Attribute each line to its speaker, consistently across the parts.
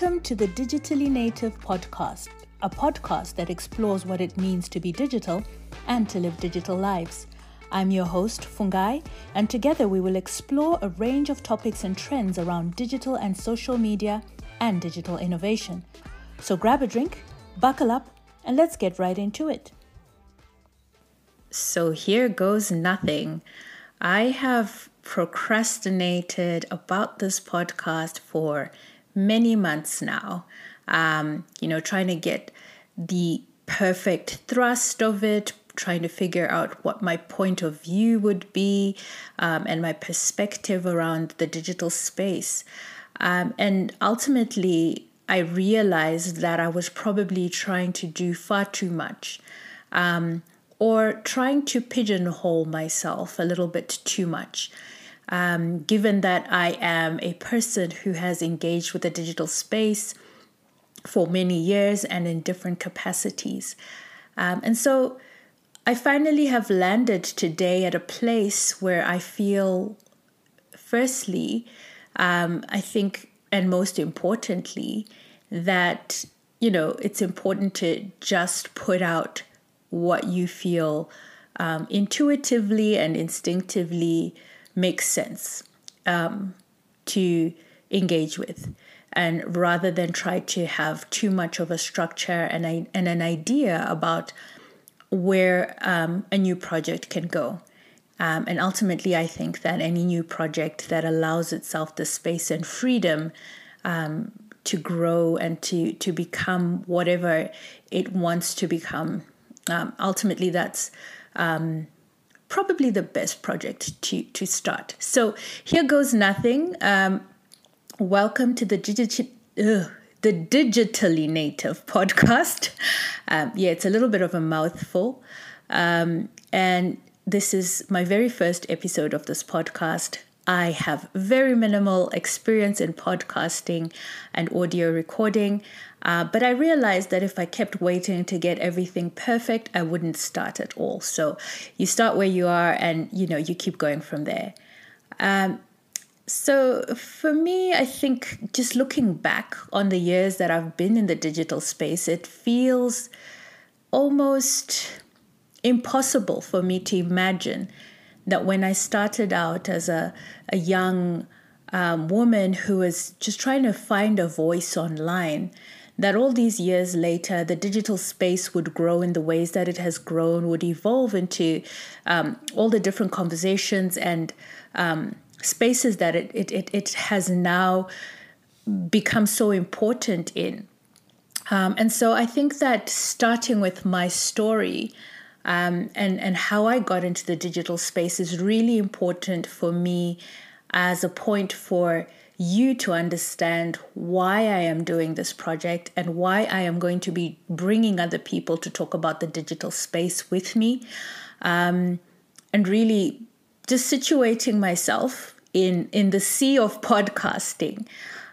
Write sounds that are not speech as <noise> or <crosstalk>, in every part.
Speaker 1: Welcome to the Digitally Native Podcast, a podcast that explores what it means to be digital and to live digital lives. I'm your host, Fungai, and together we will explore a range of topics and trends around digital and social media and digital innovation. So grab a drink, buckle up, and let's get right into it. So here goes nothing. I have procrastinated about this podcast for many months now, um, you know, trying to get the perfect thrust of it, trying to figure out what my point of view would be um, and my perspective around the digital space. Um, and ultimately, I realized that I was probably trying to do far too much um, or trying to pigeonhole myself a little bit too much um, given that I am a person who has engaged with the digital space for many years and in different capacities. Um, and so I finally have landed today at a place where I feel, firstly, um, I think, and most importantly, that you know it's important to just put out what you feel um, intuitively and instinctively makes sense um, to engage with. And rather than try to have too much of a structure and, a, and an idea about where um, a new project can go. Um, and ultimately, I think that any new project that allows itself the space and freedom um, to grow and to, to become whatever it wants to become, um, ultimately, that's um, probably the best project to, to start. So here goes nothing. Um, welcome to the the digitally native podcast. Um, yeah, it's a little bit of a mouthful. Um, and this is my very first episode of this podcast. I have very minimal experience in podcasting and audio recording. Uh, but I realized that if I kept waiting to get everything perfect, I wouldn't start at all. So you start where you are, and you know you keep going from there. Um, so for me, I think just looking back on the years that I've been in the digital space, it feels almost impossible for me to imagine that when I started out as a, a young um, woman who was just trying to find a voice online, that all these years later, the digital space would grow in the ways that it has grown, would evolve into um, all the different conversations and um, spaces that it, it, it, it, has now become so important in. Um, and so I think that starting with my story um, and, and how I got into the digital space is really important for me as a point for you to understand why I am doing this project and why I am going to be bringing other people to talk about the digital space with me. Um, and really just situating myself in, in the sea of <laughs> podcasting.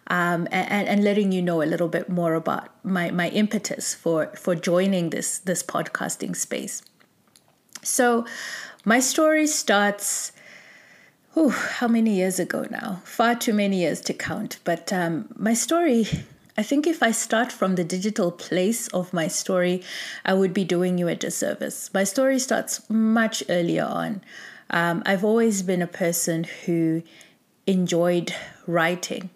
Speaker 1: Um, and, and letting you know a little bit more about my, my impetus for, for joining this, this podcasting space. So, my story starts whew, how many years ago now? Far too many years to count. But um, my story, I think if I start from the digital place of my story, I would be doing you a disservice. My story starts much earlier on. Um, I've always been a person who enjoyed writing.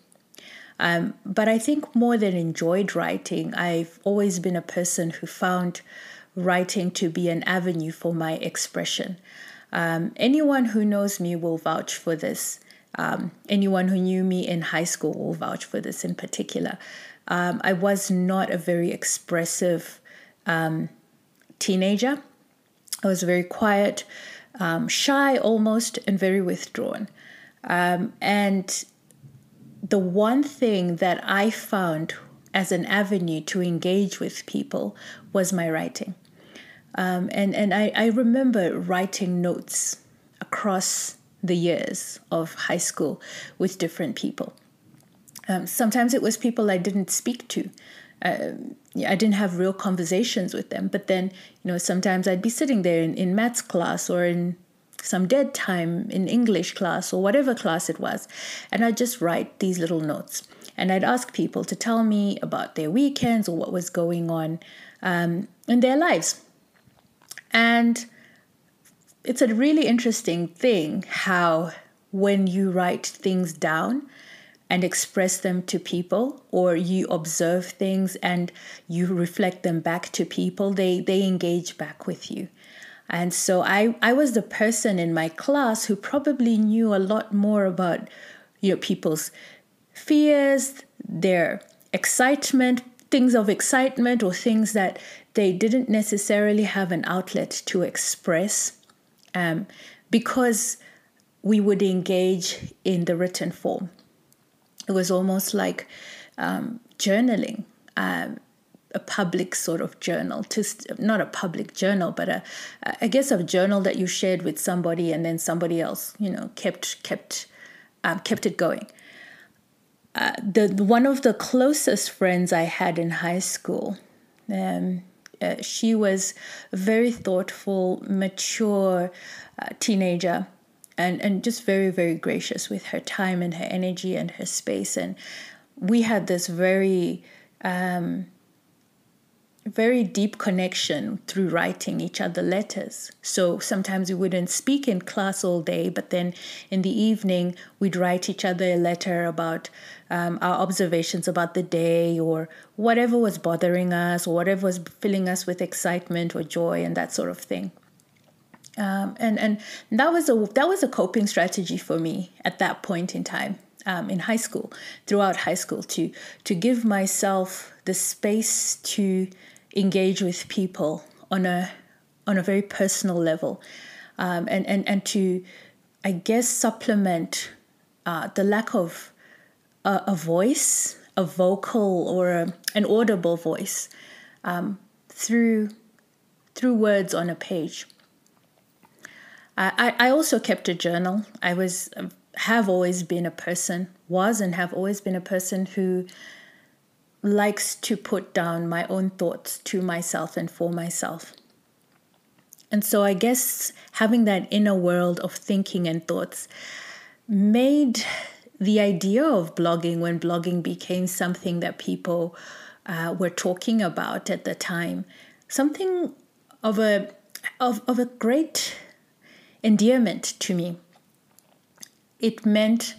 Speaker 1: Um, but I think more than enjoyed writing, I've always been a person who found writing to be an avenue for my expression. Um, anyone who knows me will vouch for this. Um, anyone who knew me in high school will vouch for this in particular. Um, I was not a very expressive um, teenager. I was very quiet, um, shy almost, and very withdrawn. Um, and the one thing that I found as an avenue to engage with people was my writing. Um, and and I, I remember writing notes across the years of high school with different people. Um, sometimes it was people I didn't speak to. Uh, I didn't have real conversations with them. But then, you know, sometimes I'd be sitting there in, in maths class or in some dead time in English class or whatever class it was, and I'd just write these little notes. and I'd ask people to tell me about their weekends or what was going on um, in their lives. And it's a really interesting thing how when you write things down and express them to people or you observe things and you reflect them back to people they they engage back with you. And so i i was the person in my class who probably knew a lot more about you know people's fears their excitement things of excitement or things that they didn't necessarily have an outlet to express um, because we would engage in the written form. It was almost like um, journaling, um, a public sort of journal, to not a public journal, but a, I guess a journal that you shared with somebody, and then somebody else, you know, kept kept um, kept it going. Uh, the one of the closest friends I had in high school, um, uh, she was a very thoughtful, mature uh, teenager and and just very very gracious with her time and her energy and her space. And we had this very um, very deep connection through writing each other letters. So sometimes we wouldn't speak in class all day, but then in the evening we'd write each other a letter about um, our observations about the day or whatever was bothering us or whatever was filling us with excitement or joy and that sort of thing. Um, and and that was a that was a coping strategy for me at that point in time um, in high school, throughout high school, to to give myself the space to engage with people on a on a very personal level, um, and and and to, I guess, supplement uh, the lack of a, a, voice, a vocal or a, an audible voice, um, through through words on a page. I, I also kept a journal. I was have always been a person, was and have always been a person who likes to put down my own thoughts to myself and for myself. And so I guess having that inner world of thinking and thoughts made the idea of blogging when blogging became something that people uh, were talking about at the time something of a of, of a great endearment to me. It meant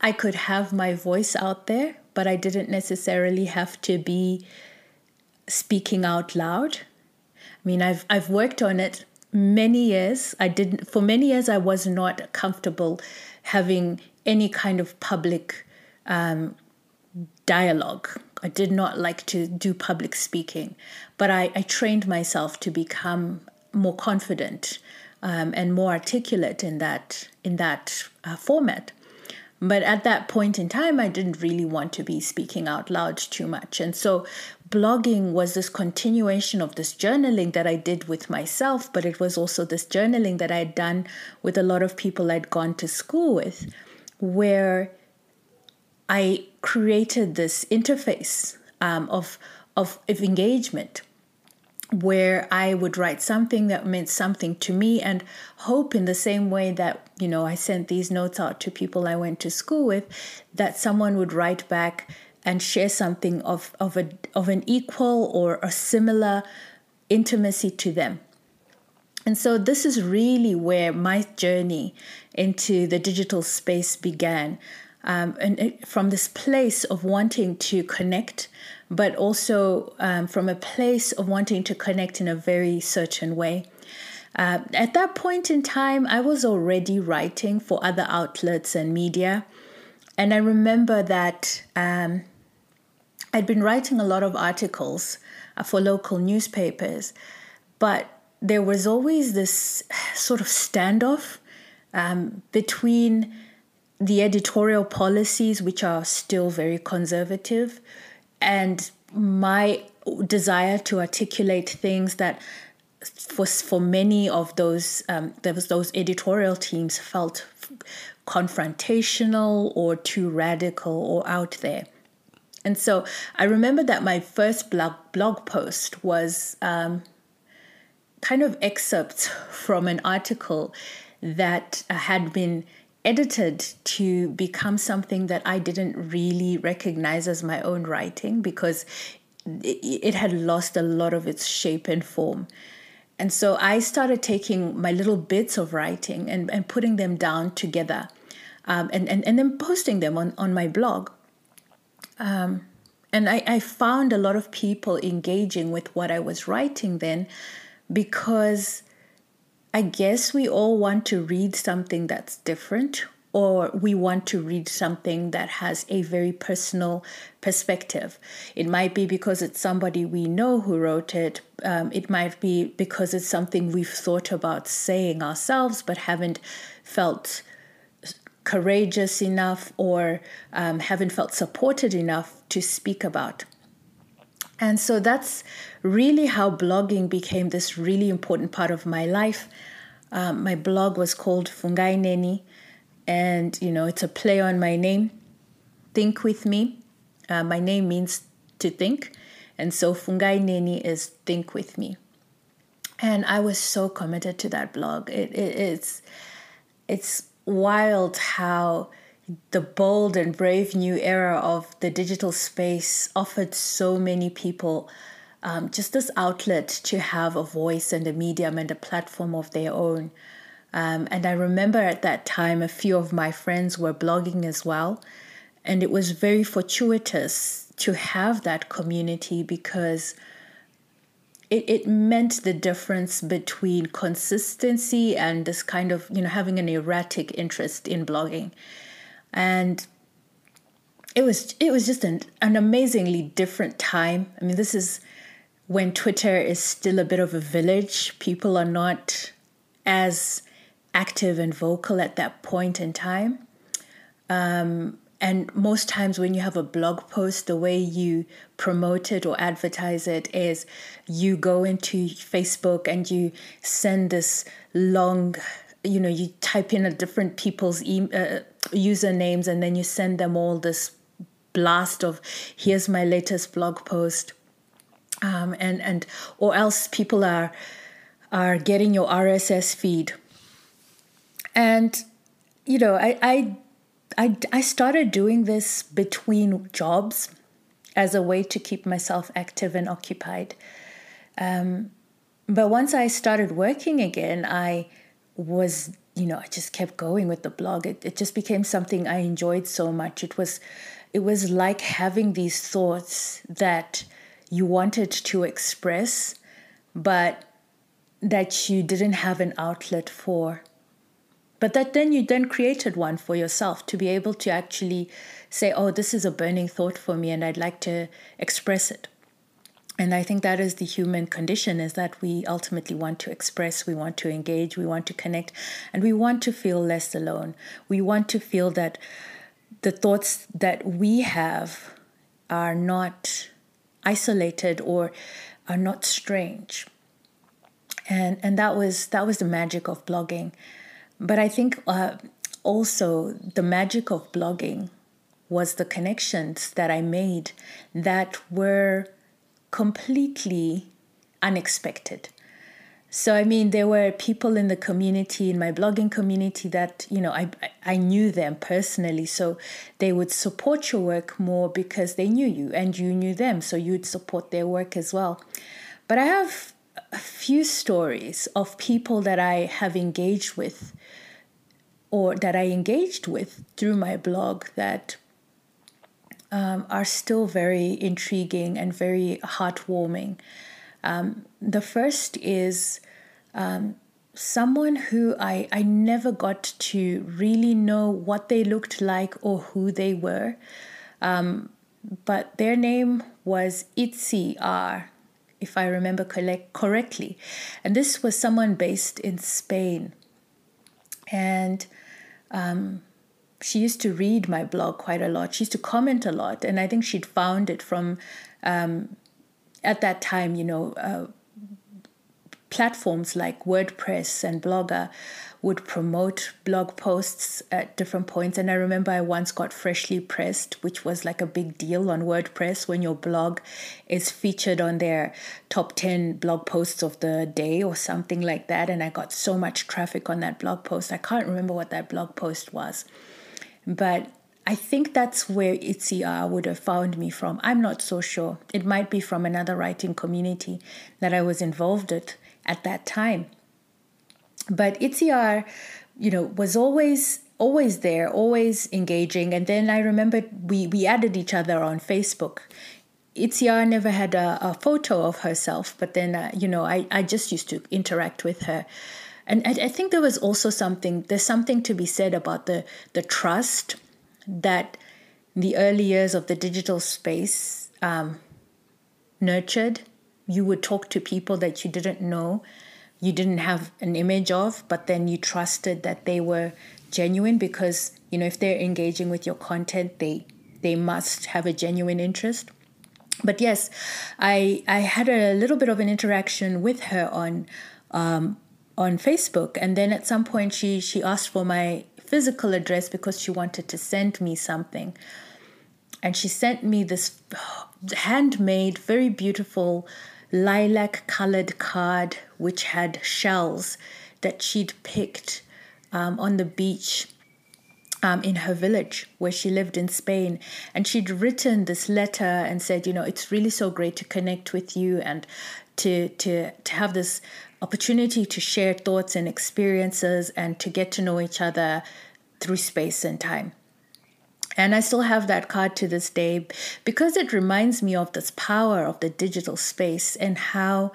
Speaker 1: I could have my voice out there, but I didn't necessarily have to be speaking out loud. I mean, I've I've worked on it many years. I didn't for many years I was not comfortable having any kind of public um, dialogue. I did not like to do public speaking, but I, I trained myself to become more confident um, and more articulate in that in that uh, format. But at that point in time, I didn't really want to be speaking out loud too much. And so blogging was this continuation of this journaling that I did with myself, but it was also this journaling that I had done with a lot of people I'd gone to school with, where I created this interface um, of, of, of engagement where I would write something that meant something to me and hope in the same way that, you know, I sent these notes out to people I went to school with, that someone would write back and share something of, of, a, of an equal or a similar intimacy to them. And so, this is really where my journey into the digital space began. Um, and it, from this place of wanting to connect but also um, from a place of wanting to connect in a very certain way. Uh, at that point in time, I was already writing for other outlets and media. And I remember that um, I'd been writing a lot of articles uh, for local newspapers, but there was always this sort of standoff um, between the editorial policies, which are still very conservative, and my desire to articulate things that for for many of those um, was those editorial teams felt confrontational or too radical or out there. And so I remember that my first blog blog post was um, kind of excerpts <laughs> from an article that had been edited to become something that I didn't really recognize as my own writing because it, had lost a lot of its shape and form. And so I started taking my little bits of writing and, and putting them down together um, and, and, and then posting them on, on my blog. Um, and I, I found a lot of people engaging with what I was writing then because I guess we all want to read something that's different or we want to read something that has a very personal perspective. It might be because it's somebody we know who wrote it. Um, it might be because it's something we've thought about saying ourselves but haven't felt courageous enough or um, haven't felt supported enough to speak about. And so that's really how blogging became this really important part of my life. Um, my blog was called Fungai Neni, and you know it's a play on my name. Think with me. Uh, my name means to think, and so Fungai Neni is think with me. And I was so committed to that blog. It, it, it's it's wild how the bold and brave new era of the digital space offered so many people um, just this outlet to have a voice and a medium and a platform of their own. Um, and I remember at that time, a few of my friends were blogging as well. And it was very fortuitous to have that community because it, it meant the difference between consistency and this kind of, you know, having an erratic interest in blogging and it was it was just an, an amazingly different time. I mean, this is when Twitter is still a bit of a village. People are not as active and vocal at that point in time. Um, and most times when you have a blog post, the way you promote it or advertise it is you go into Facebook and you send this long you know you type in a different people's e- uh, usernames and then you send them all this blast of here's my latest blog post. Um, and and or else people are are getting your RSS feed. And you know I I I, I started doing this between jobs as a way to keep myself active and occupied. Um, but once I started working again I was you know i just kept going with the blog. It, it just became something i enjoyed so much. It was it was like having these thoughts that you wanted to express but that you didn't have an outlet for. But that then you then created one for yourself to be able to actually say oh this is a burning thought for me and i'd like to express it and i think that is the human condition is that we ultimately want to express we want to engage we want to connect and we want to feel less alone. We want to feel that the thoughts that we have are not isolated or are not strange. And and that was that was the magic of blogging. But i think uh, also the magic of blogging was the connections that i made that were completely unexpected. So I mean, there were people in the community, in my blogging community, that you know I I knew them personally, so they would support your work more because they knew you and you knew them, so you'd support their work as well. But I have a few stories of people that I have engaged with, or that I engaged with through my blog that um, are still very intriguing and very heartwarming. Um, the first is um, someone who I, I never got to really know what they looked like or who they were, um, but their name was Itziar, if I remember collect, correctly. And this was someone based in Spain. And um, she used to read my blog quite a lot. She used to comment a lot, and I think she'd found it from um, at that time, you know, uh, platforms like WordPress and Blogger would promote blog posts at different points. And I remember I once got freshly pressed, which was like a big deal on WordPress when your blog is featured on their top 10 blog posts of the day or something like that. And I got so much traffic on that blog post. I can't remember what that blog post was. But I think that's where Itziar uh, would have found me from. I'm not so sure. It might be from another writing community that I was involved with at that time. But Itziar, uh, you know, was always always there, always engaging. And then I remember we we added each other on Facebook. Itziar uh, never had a, a photo of herself, but then uh, you know I I just used to interact with her. And I, I think there was also something there's something to be said about the the trust that the early years of the digital space um, nurtured. You would talk to people that you didn't know you didn't have an image of, but then you trusted that they were genuine because you know if they're engaging with your content, they they must have a genuine interest. But yes, I I had a little bit of an interaction with her on um, on Facebook, and then at some point she she asked for my physical address because she wanted to send me something, and she sent me this handmade, very beautiful lilac colored card which had shells that she'd picked um, on the beach um, in her village where she lived in Spain. And she'd written this letter and said, you know, it's really so great to connect with you and to, to, to have this opportunity to share thoughts and experiences and to get to know each other through space and time. And I still have that card to this day because it reminds me of this power of the digital space and how,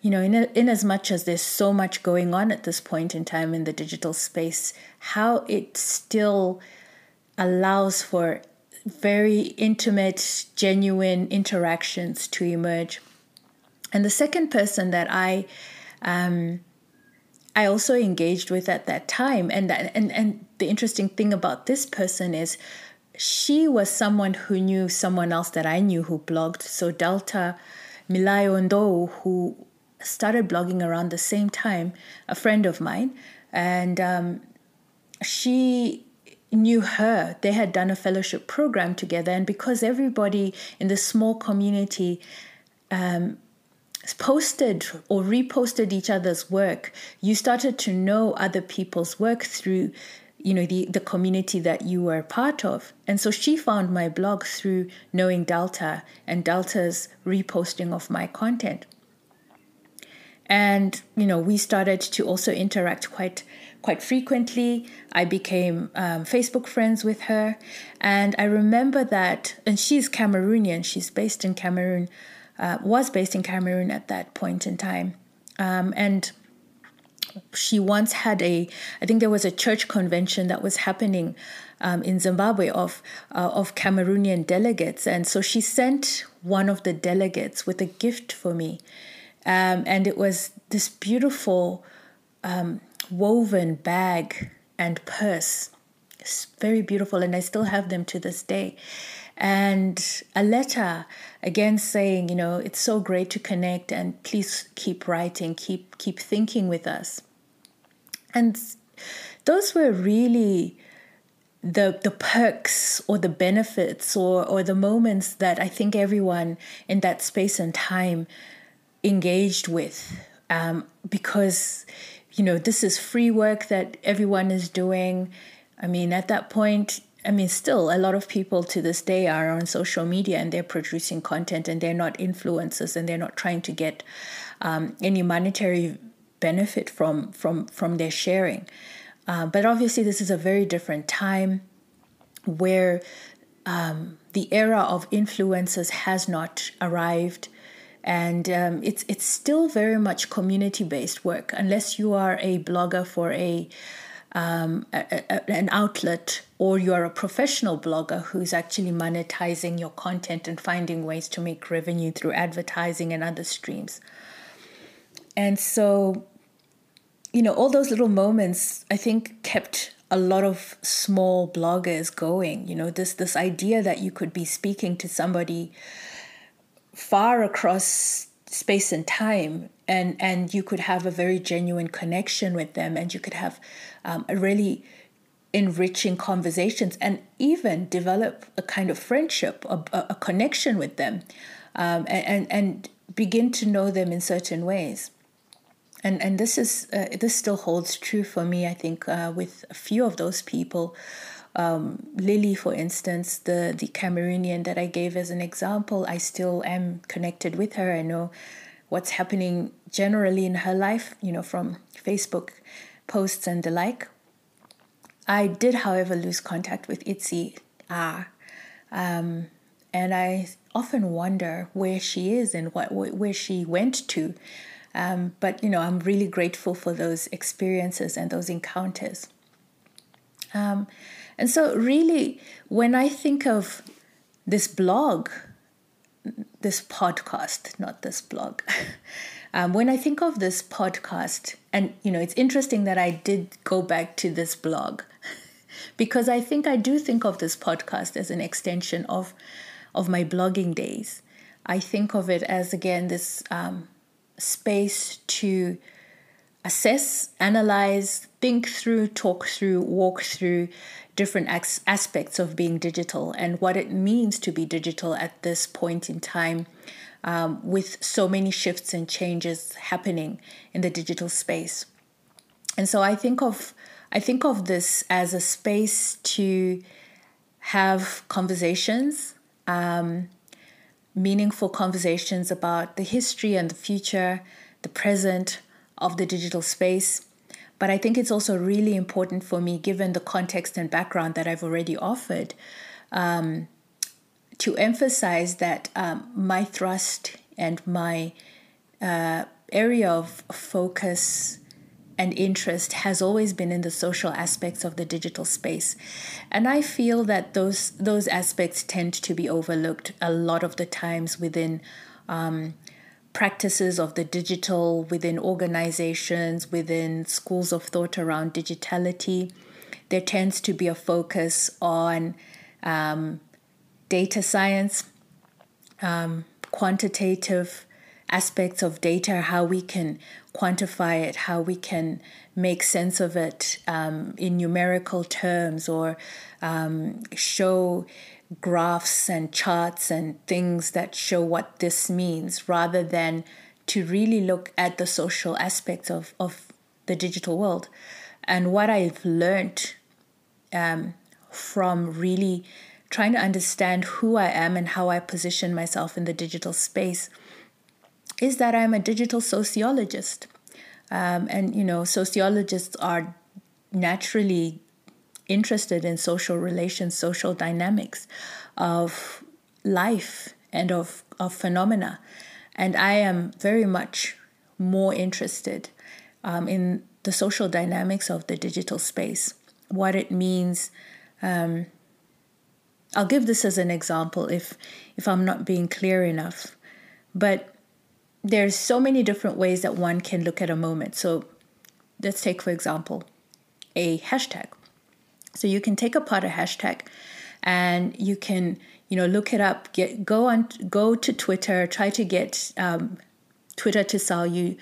Speaker 1: you know, in, in as much as there's so much going on at this point in time in the digital space, how it still allows for very intimate, genuine interactions to emerge. And the second person that I um, I also engaged with at that time. And, that, and, and the interesting thing about this person is she was someone who knew someone else that I knew who blogged. So Delta Milayondo, who started blogging around the same time, a friend of mine. And um, she knew her. They had done a fellowship program together. And because everybody in the small community um, posted or reposted each other's work, you started to know other people's work through you know the the community that you were part of. And so she found my blog through knowing delta and delta's reposting of my content. And you know we started to also interact quite quite frequently. I became um, facebook friends with her. And i remember that and she's cameroonian. She's based in cameroon uh, was based in Cameroon at that point in time. Um, and she once had a, I think there was a church convention that was happening um, in Zimbabwe of uh, of Cameroonian delegates, and so she sent one of the delegates with a gift for me, um, and it was this beautiful um, woven bag and purse. It's very beautiful, and I still have them to this day and a letter again saying you know it's so great to connect and please keep writing keep keep thinking with us. And those were really the the perks or the benefits or or the moments that I think everyone in that space and time engaged with um, because you know this is free work that everyone is doing. I mean at that point I mean, still, a lot of people to this day are on social media and they're producing content and they're not influencers and they're not trying to get um, any monetary benefit from from from their sharing. Uh, but obviously, this is a very different time where um, the era of influencers has not arrived, and um, it's it's still very much community based work. Unless you are a blogger for a um, a, a, an outlet or you're a professional blogger who's actually monetizing your content and finding ways to make revenue through advertising and other streams. And so, you know, all those little moments I think kept a lot of small bloggers going. You know, this this idea that you could be speaking to somebody far across space and time and and you could have a very genuine connection with them and you could have um, really enriching conversations and even develop a kind of friendship a, a connection with them um, and, and begin to know them in certain ways and and this is uh, this still holds true for me i think uh, with a few of those people um, Lily, for instance, the the Cameroonian that I gave as an example, I still am connected with her. I know what's happening generally in her life, you know, from Facebook posts and the like. I did, however, lose contact with Itzi Ah, um, and I often wonder where she is and what where she went to. Um, but you know, I'm really grateful for those experiences and those encounters. Um, and so, really, when I think of this blog, this podcast, not this blog, <laughs> um, when I think of this podcast, and you know, it's interesting that I did go back to this blog <laughs> because I think I do think of this podcast as an extension of of my blogging days. I think of it as again this um, space to assess, analyze, think through, talk through, walk through different aspects of being digital and what it means to be digital at this point in time um, with so many shifts and changes happening in the digital space. And so I think of I think of this as a space to have conversations, um, meaningful conversations about the history and the future, the present of the digital space, but I think it's also really important for me, given the context and background that I've already offered, um, to emphasize that um, my thrust and my uh, area of focus and interest has always been in the social aspects of the digital space and i feel that those those aspects tend to be overlooked a lot of the times within um, practices of the digital within organizations, within schools of thought around digitality. There tends to be a focus on um, data science, um, quantitative aspects of data, how we can quantify it, how we can make sense of it um, in numerical terms or um, show graphs and charts and things that show what this means rather than to really look at the social aspects of, of the digital world. And what I've learned um, from really trying to understand who I am and how I position myself in the digital space is that I'm a digital sociologist. Um, and, you know, sociologists are naturally interested in social relations, social dynamics of life and of, of phenomena. And I am very much more interested um, in the social dynamics of the digital space, what it means. Um, I'll give this as an example if if I'm not being clear enough. But there's so many different ways that one can look at a moment. So let's take for example a hashtag. So you can take apart a hashtag and you can, you know, look it up, get go on go to Twitter, try to get um, Twitter to sell you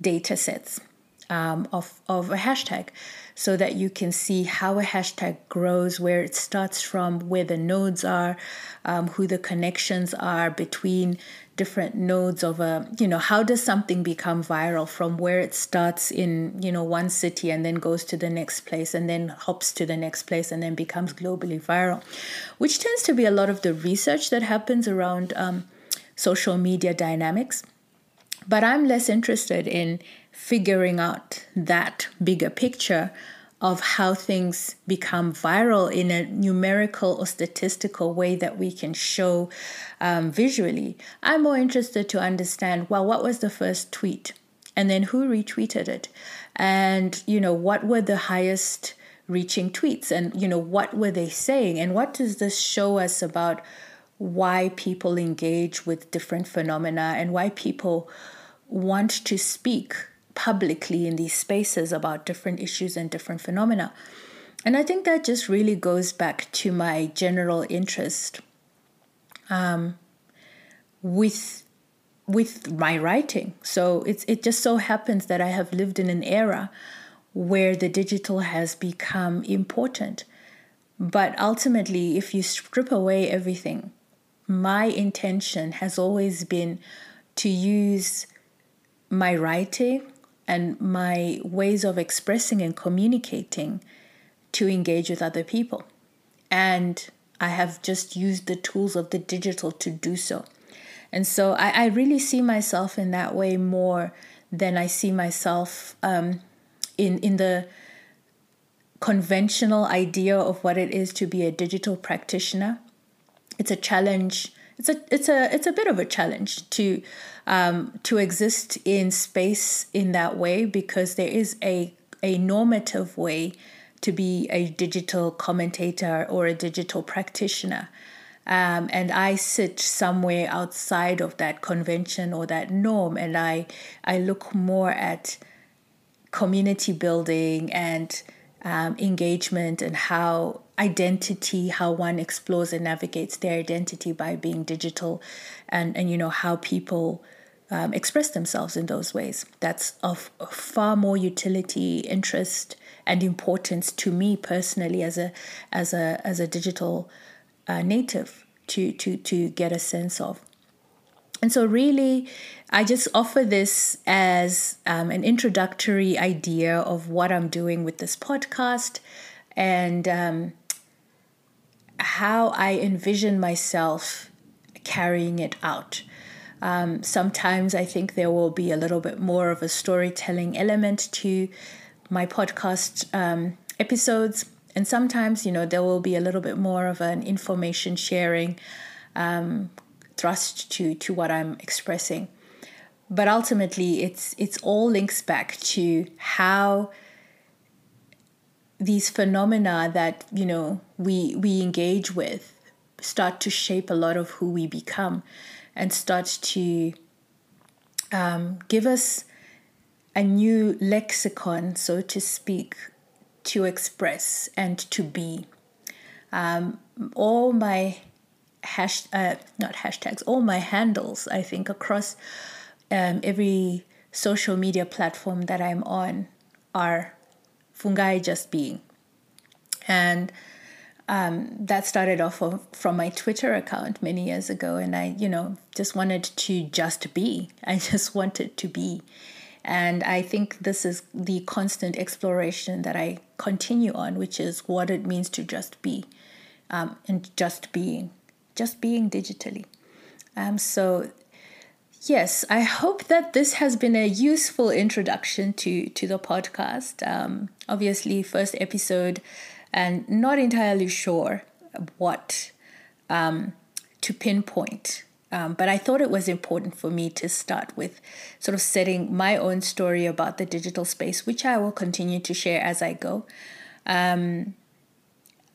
Speaker 1: data sets um, of, of a hashtag so that you can see how a hashtag grows, where it starts from, where the nodes are, um, who the connections are between different nodes of a you know how does something become viral from where it starts in you know one city and then goes to the next place and then hops to the next place and then becomes globally viral which tends to be a lot of the research that happens around um, social media dynamics. But i'm less interested in figuring out that bigger picture of how things become viral in a numerical or statistical way that we can show um, visually. I'm more interested to understand well, what was the first tweet? And then who retweeted it? And, you know, what were the highest reaching tweets? And, you know, what were they saying? And what does this show us about why people engage with different phenomena and why people want to speak publicly in these spaces about different issues and different phenomena. And I think that just really goes back to my general interest um, with with my writing. So it's it just so happens that I have lived in an era where the digital has become important. But ultimately, if you strip away everything, my intention has always been to use my writing and my ways of expressing and communicating to engage with other people. And I have just used the tools of the digital to do so. And so I, I really see myself in that way more than I see myself um, in in the conventional idea of what it is to be a digital practitioner. It's a challenge. It's a it's a it's a bit of a challenge to um, to exist in space in that way because there is a a normative way to be a digital commentator or a digital practitioner. Um, and I sit somewhere outside of that convention or that norm, and I I look more at community building and um, engagement and how identity, how one explores and navigates their identity by being digital, and and you know how people um, express themselves in those ways. That's of far more utility, interest, and importance to me personally as a as a as a digital uh, native to to to get a sense of. And so, really, I just offer this as um, an introductory idea of what I'm doing with this podcast and um, how I envision myself carrying it out. Um, sometimes I think there will be a little bit more of a storytelling element to my podcast um, episodes. And sometimes, you know, there will be a little bit more of an information sharing um, thrust to to what I'm expressing. But ultimately, it's it's all links back to how these phenomena that you know we we engage with start to shape a lot of who we become, and start to um, give us a new lexicon, so to speak, to express and to be. Um, all my hash uh, not hashtags, all my handles, I think, across um, every social media platform that I'm on are fungai just being. And um, that started off of, from my Twitter account many years ago, and I, you know, just wanted to just be. <laughs> I just wanted to be. And I think this is the constant exploration that I continue on, which is what it means to just be um, and just being just being digitally. Um, so, yes, I hope that this has been a useful introduction to, to the podcast. Um, obviously, first episode, and not entirely sure what um, to pinpoint. Um, but I thought it was important for me to start with sort of setting my own story about the digital space, which I will continue to share as I go. Um,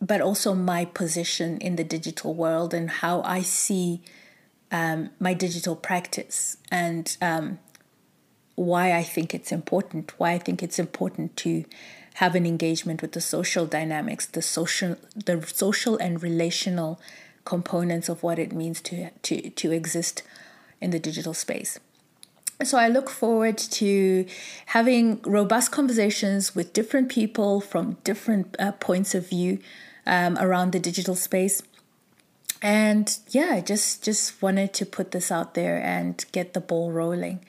Speaker 1: but also my position in the digital world and how I see um, my digital practice and um, why I think it's important, why I think it's important to have an engagement with the social dynamics, the social, the social and relational components of what it means to to to exist in the digital space. So I look forward to having robust conversations with different people from different uh, points of view um, around the digital space. And yeah, I just just wanted to put this out there and get the ball rolling.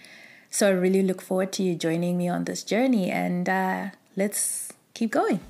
Speaker 1: So I really look forward to you joining me on this journey, and uh, let's keep going.